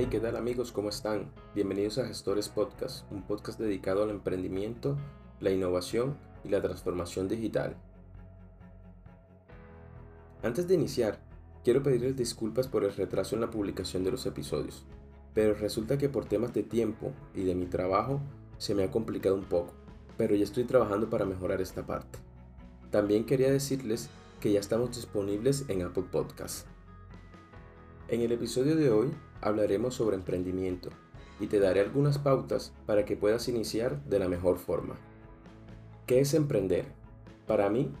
Hey, ¿qué tal amigos? ¿Cómo están? Bienvenidos a Gestores Podcast, un podcast dedicado al emprendimiento, la innovación y la transformación digital. Antes de iniciar, quiero pedirles disculpas por el retraso en la publicación de los episodios, pero resulta que por temas de tiempo y de mi trabajo se me ha complicado un poco, pero ya estoy trabajando para mejorar esta parte. También quería decirles que ya estamos disponibles en Apple Podcasts. En el episodio de hoy hablaremos sobre emprendimiento y te daré algunas pautas para que puedas iniciar de la mejor forma. ¿Qué es emprender? Para mí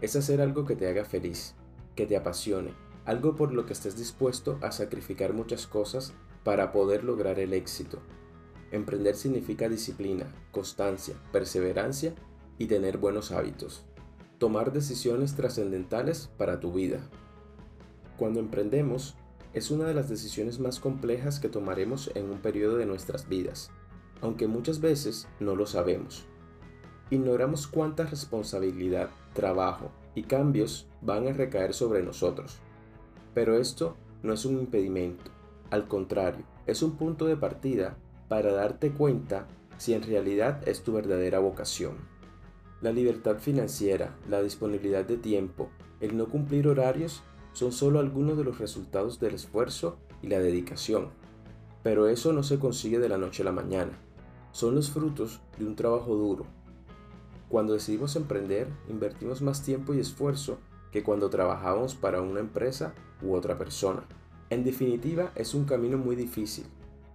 es hacer algo que te haga feliz, que te apasione, algo por lo que estés dispuesto a sacrificar muchas cosas para poder lograr el éxito. Emprender significa disciplina, constancia, perseverancia y tener buenos hábitos. Tomar decisiones trascendentales para tu vida. Cuando emprendemos, es una de las decisiones más complejas que tomaremos en un periodo de nuestras vidas, aunque muchas veces no lo sabemos. Ignoramos cuánta responsabilidad, trabajo y cambios van a recaer sobre nosotros. Pero esto no es un impedimento, al contrario, es un punto de partida para darte cuenta si en realidad es tu verdadera vocación. La libertad financiera, la disponibilidad de tiempo, el no cumplir horarios son solo algunos de los resultados del esfuerzo y la dedicación. Pero eso no se consigue de la noche a la mañana. Son los frutos de un trabajo duro. Cuando decidimos emprender, invertimos más tiempo y esfuerzo que cuando trabajábamos para una empresa u otra persona. En definitiva, es un camino muy difícil,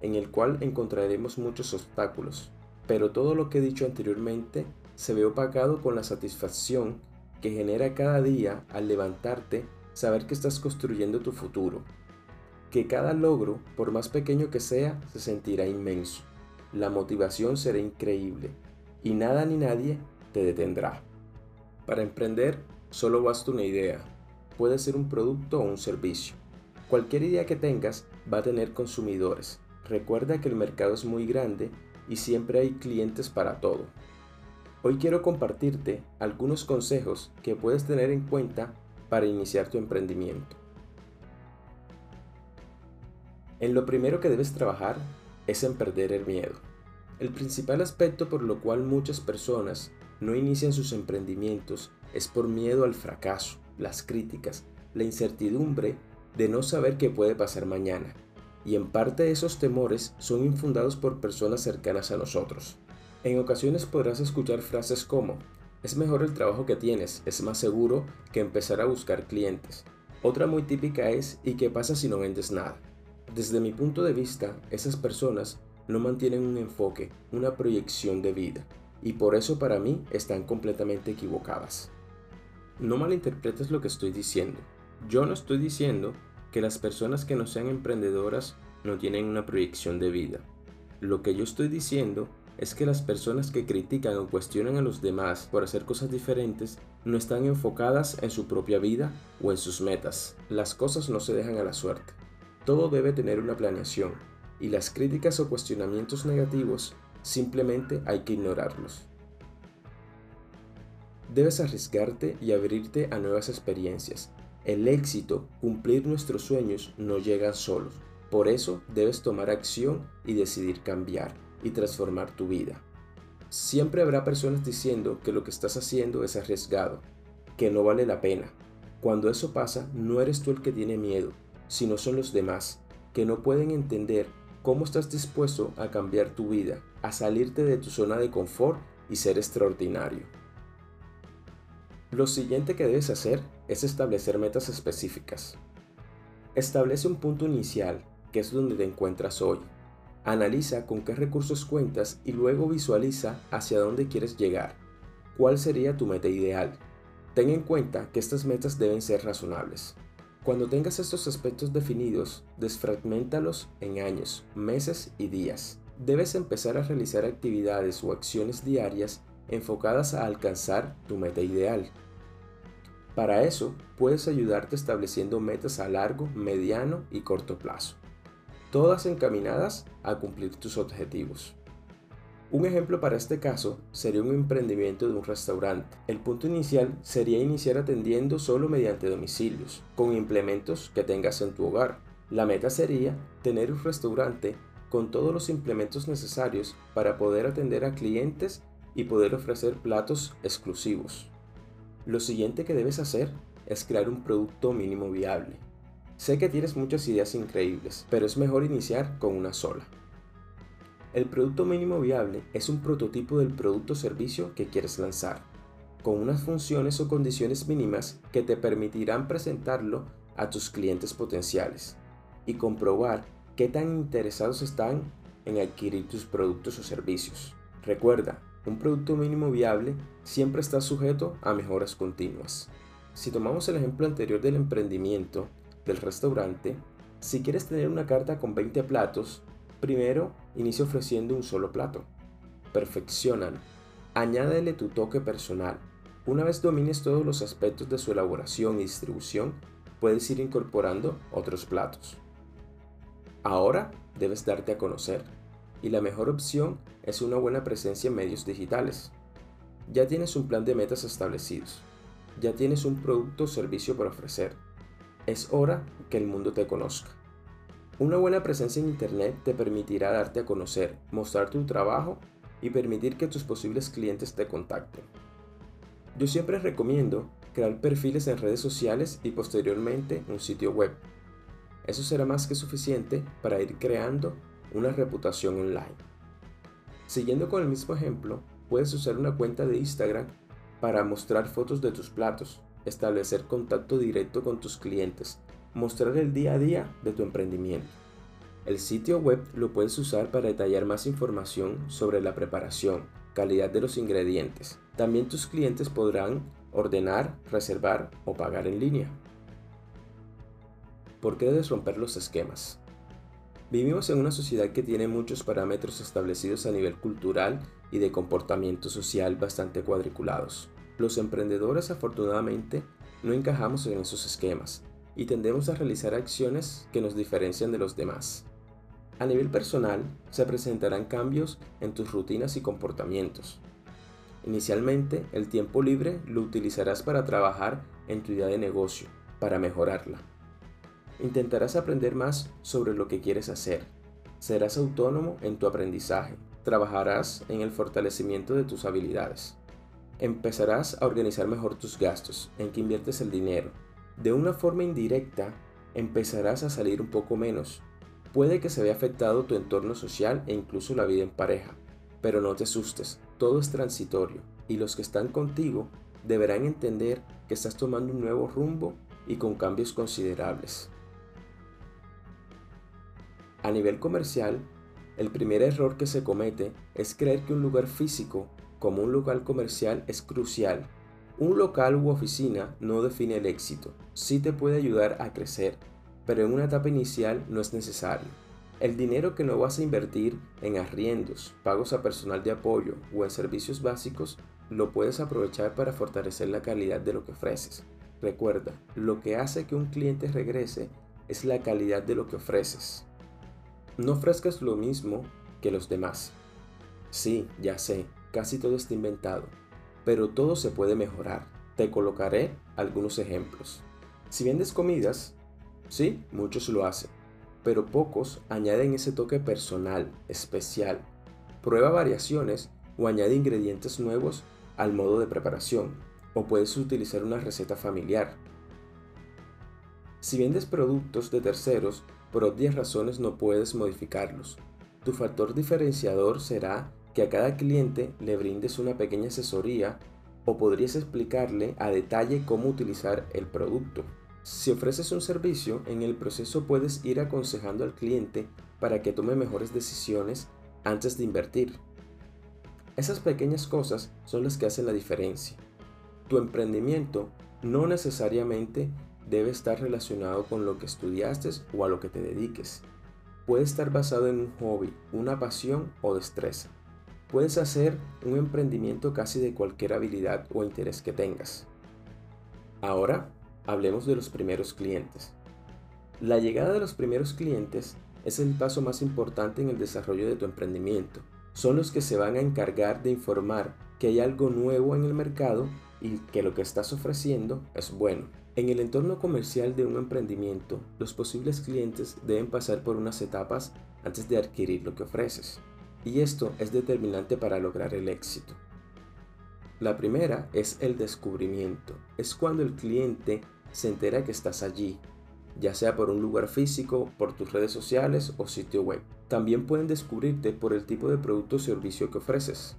en el cual encontraremos muchos obstáculos, pero todo lo que he dicho anteriormente se ve opacado con la satisfacción que genera cada día al levantarte saber que estás construyendo tu futuro, que cada logro, por más pequeño que sea, se sentirá inmenso. La motivación será increíble y nada ni nadie te detendrá. Para emprender, solo basta una idea. Puede ser un producto o un servicio. Cualquier idea que tengas va a tener consumidores. Recuerda que el mercado es muy grande y siempre hay clientes para todo. Hoy quiero compartirte algunos consejos que puedes tener en cuenta para iniciar tu emprendimiento. En lo primero que debes trabajar es en perder el miedo. El principal aspecto por lo cual muchas personas no inician sus emprendimientos es por miedo al fracaso, las críticas, la incertidumbre de no saber qué puede pasar mañana. Y en parte esos temores son infundados por personas cercanas a nosotros. En ocasiones podrás escuchar frases como, es mejor el trabajo que tienes, es más seguro que empezar a buscar clientes. Otra muy típica es ¿y qué pasa si no vendes nada? Desde mi punto de vista, esas personas no mantienen un enfoque, una proyección de vida, y por eso para mí están completamente equivocadas. No malinterpretes lo que estoy diciendo. Yo no estoy diciendo que las personas que no sean emprendedoras no tienen una proyección de vida. Lo que yo estoy diciendo es que las personas que critican o cuestionan a los demás por hacer cosas diferentes no están enfocadas en su propia vida o en sus metas. Las cosas no se dejan a la suerte. Todo debe tener una planeación y las críticas o cuestionamientos negativos simplemente hay que ignorarlos. Debes arriesgarte y abrirte a nuevas experiencias. El éxito, cumplir nuestros sueños, no llegan solos. Por eso debes tomar acción y decidir cambiar y transformar tu vida. Siempre habrá personas diciendo que lo que estás haciendo es arriesgado, que no vale la pena. Cuando eso pasa, no eres tú el que tiene miedo, sino son los demás, que no pueden entender cómo estás dispuesto a cambiar tu vida, a salirte de tu zona de confort y ser extraordinario. Lo siguiente que debes hacer es establecer metas específicas. Establece un punto inicial, que es donde te encuentras hoy, Analiza con qué recursos cuentas y luego visualiza hacia dónde quieres llegar. ¿Cuál sería tu meta ideal? Ten en cuenta que estas metas deben ser razonables. Cuando tengas estos aspectos definidos, desfragmentalos en años, meses y días. Debes empezar a realizar actividades o acciones diarias enfocadas a alcanzar tu meta ideal. Para eso, puedes ayudarte estableciendo metas a largo, mediano y corto plazo todas encaminadas a cumplir tus objetivos. Un ejemplo para este caso sería un emprendimiento de un restaurante. El punto inicial sería iniciar atendiendo solo mediante domicilios, con implementos que tengas en tu hogar. La meta sería tener un restaurante con todos los implementos necesarios para poder atender a clientes y poder ofrecer platos exclusivos. Lo siguiente que debes hacer es crear un producto mínimo viable. Sé que tienes muchas ideas increíbles, pero es mejor iniciar con una sola. El producto mínimo viable es un prototipo del producto o servicio que quieres lanzar, con unas funciones o condiciones mínimas que te permitirán presentarlo a tus clientes potenciales y comprobar qué tan interesados están en adquirir tus productos o servicios. Recuerda, un producto mínimo viable siempre está sujeto a mejoras continuas. Si tomamos el ejemplo anterior del emprendimiento, del restaurante, si quieres tener una carta con 20 platos, primero inicia ofreciendo un solo plato. Perfeccionan. Añádele tu toque personal. Una vez domines todos los aspectos de su elaboración y distribución, puedes ir incorporando otros platos. Ahora debes darte a conocer y la mejor opción es una buena presencia en medios digitales. Ya tienes un plan de metas establecidos, ya tienes un producto o servicio para ofrecer. Es hora que el mundo te conozca. Una buena presencia en Internet te permitirá darte a conocer, mostrar tu trabajo y permitir que tus posibles clientes te contacten. Yo siempre recomiendo crear perfiles en redes sociales y posteriormente un sitio web. Eso será más que suficiente para ir creando una reputación online. Siguiendo con el mismo ejemplo, puedes usar una cuenta de Instagram para mostrar fotos de tus platos, establecer contacto directo con tus clientes, mostrar el día a día de tu emprendimiento. El sitio web lo puedes usar para detallar más información sobre la preparación, calidad de los ingredientes. También tus clientes podrán ordenar, reservar o pagar en línea. ¿Por qué debes romper los esquemas? Vivimos en una sociedad que tiene muchos parámetros establecidos a nivel cultural y de comportamiento social bastante cuadriculados. Los emprendedores afortunadamente no encajamos en esos esquemas y tendemos a realizar acciones que nos diferencian de los demás. A nivel personal, se presentarán cambios en tus rutinas y comportamientos. Inicialmente, el tiempo libre lo utilizarás para trabajar en tu idea de negocio, para mejorarla. Intentarás aprender más sobre lo que quieres hacer. Serás autónomo en tu aprendizaje. Trabajarás en el fortalecimiento de tus habilidades. Empezarás a organizar mejor tus gastos, en que inviertes el dinero. De una forma indirecta, empezarás a salir un poco menos. Puede que se vea afectado tu entorno social e incluso la vida en pareja. Pero no te asustes, todo es transitorio y los que están contigo deberán entender que estás tomando un nuevo rumbo y con cambios considerables. A nivel comercial, el primer error que se comete es creer que un lugar físico como un local comercial es crucial. Un local u oficina no define el éxito, sí te puede ayudar a crecer, pero en una etapa inicial no es necesario. El dinero que no vas a invertir en arriendos, pagos a personal de apoyo o en servicios básicos, lo puedes aprovechar para fortalecer la calidad de lo que ofreces. Recuerda, lo que hace que un cliente regrese es la calidad de lo que ofreces. No ofrezcas lo mismo que los demás. Sí, ya sé, casi todo está inventado, pero todo se puede mejorar. Te colocaré algunos ejemplos. Si vendes comidas, sí, muchos lo hacen, pero pocos añaden ese toque personal, especial. Prueba variaciones o añade ingredientes nuevos al modo de preparación, o puedes utilizar una receta familiar. Si vendes productos de terceros, por obvias razones no puedes modificarlos. Tu factor diferenciador será que a cada cliente le brindes una pequeña asesoría o podrías explicarle a detalle cómo utilizar el producto. Si ofreces un servicio, en el proceso puedes ir aconsejando al cliente para que tome mejores decisiones antes de invertir. Esas pequeñas cosas son las que hacen la diferencia. Tu emprendimiento no necesariamente debe estar relacionado con lo que estudiaste o a lo que te dediques. Puede estar basado en un hobby, una pasión o destreza. Puedes hacer un emprendimiento casi de cualquier habilidad o interés que tengas. Ahora, hablemos de los primeros clientes. La llegada de los primeros clientes es el paso más importante en el desarrollo de tu emprendimiento. Son los que se van a encargar de informar que hay algo nuevo en el mercado y que lo que estás ofreciendo es bueno. En el entorno comercial de un emprendimiento, los posibles clientes deben pasar por unas etapas antes de adquirir lo que ofreces. Y esto es determinante para lograr el éxito. La primera es el descubrimiento. Es cuando el cliente se entera que estás allí, ya sea por un lugar físico, por tus redes sociales o sitio web. También pueden descubrirte por el tipo de producto o servicio que ofreces.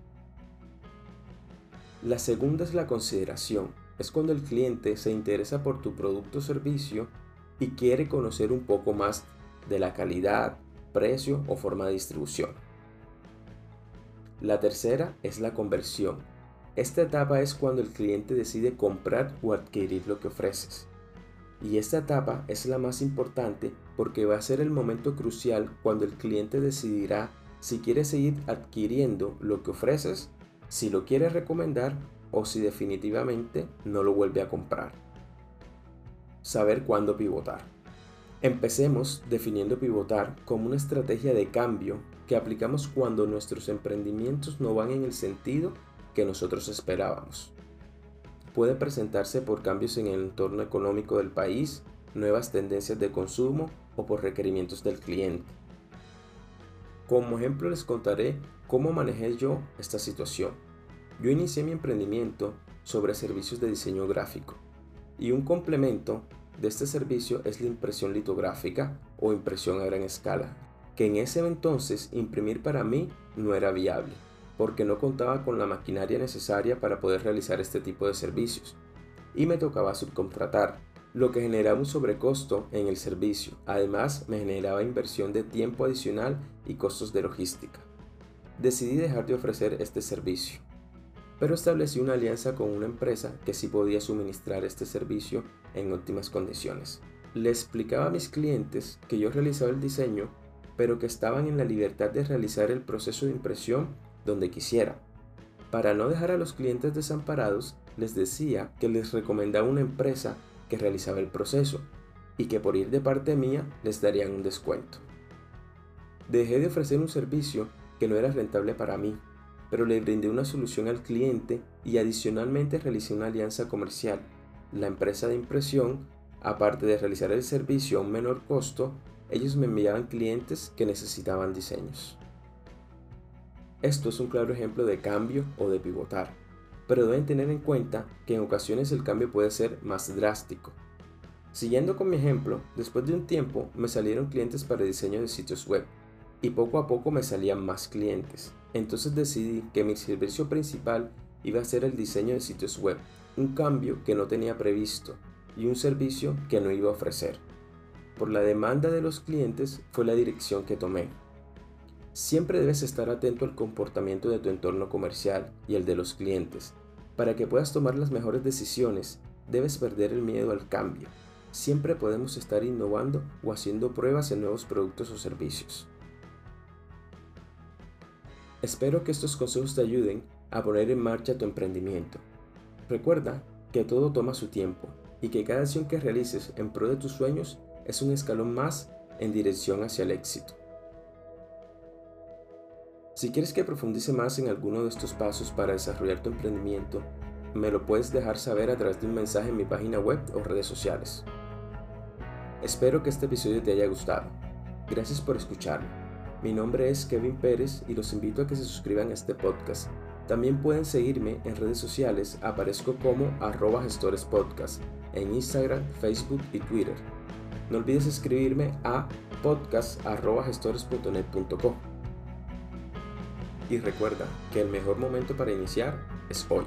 La segunda es la consideración. Es cuando el cliente se interesa por tu producto o servicio y quiere conocer un poco más de la calidad, precio o forma de distribución. La tercera es la conversión. Esta etapa es cuando el cliente decide comprar o adquirir lo que ofreces. Y esta etapa es la más importante porque va a ser el momento crucial cuando el cliente decidirá si quiere seguir adquiriendo lo que ofreces, si lo quiere recomendar o si definitivamente no lo vuelve a comprar. Saber cuándo pivotar. Empecemos definiendo pivotar como una estrategia de cambio que aplicamos cuando nuestros emprendimientos no van en el sentido que nosotros esperábamos puede presentarse por cambios en el entorno económico del país, nuevas tendencias de consumo o por requerimientos del cliente. Como ejemplo les contaré cómo manejé yo esta situación. Yo inicié mi emprendimiento sobre servicios de diseño gráfico y un complemento de este servicio es la impresión litográfica o impresión a gran escala, que en ese entonces imprimir para mí no era viable porque no contaba con la maquinaria necesaria para poder realizar este tipo de servicios y me tocaba subcontratar, lo que generaba un sobrecosto en el servicio. Además, me generaba inversión de tiempo adicional y costos de logística. Decidí dejar de ofrecer este servicio, pero establecí una alianza con una empresa que sí podía suministrar este servicio en óptimas condiciones. Le explicaba a mis clientes que yo realizaba el diseño, pero que estaban en la libertad de realizar el proceso de impresión donde quisiera. Para no dejar a los clientes desamparados, les decía que les recomendaba una empresa que realizaba el proceso y que por ir de parte mía les darían un descuento. Dejé de ofrecer un servicio que no era rentable para mí, pero le brindé una solución al cliente y adicionalmente realicé una alianza comercial. La empresa de impresión, aparte de realizar el servicio a un menor costo, ellos me enviaban clientes que necesitaban diseños. Esto es un claro ejemplo de cambio o de pivotar, pero deben tener en cuenta que en ocasiones el cambio puede ser más drástico. Siguiendo con mi ejemplo, después de un tiempo me salieron clientes para diseño de sitios web y poco a poco me salían más clientes. Entonces decidí que mi servicio principal iba a ser el diseño de sitios web, un cambio que no tenía previsto y un servicio que no iba a ofrecer. Por la demanda de los clientes fue la dirección que tomé. Siempre debes estar atento al comportamiento de tu entorno comercial y el de los clientes. Para que puedas tomar las mejores decisiones, debes perder el miedo al cambio. Siempre podemos estar innovando o haciendo pruebas en nuevos productos o servicios. Espero que estos consejos te ayuden a poner en marcha tu emprendimiento. Recuerda que todo toma su tiempo y que cada acción que realices en pro de tus sueños es un escalón más en dirección hacia el éxito. Si quieres que profundice más en alguno de estos pasos para desarrollar tu emprendimiento, me lo puedes dejar saber a través de un mensaje en mi página web o redes sociales. Espero que este episodio te haya gustado. Gracias por escucharme. Mi nombre es Kevin Pérez y los invito a que se suscriban a este podcast. También pueden seguirme en redes sociales, aparezco como arroba gestorespodcast en Instagram, Facebook y Twitter. No olvides escribirme a podcast.gestores.net.co. Y recuerda que el mejor momento para iniciar es hoy.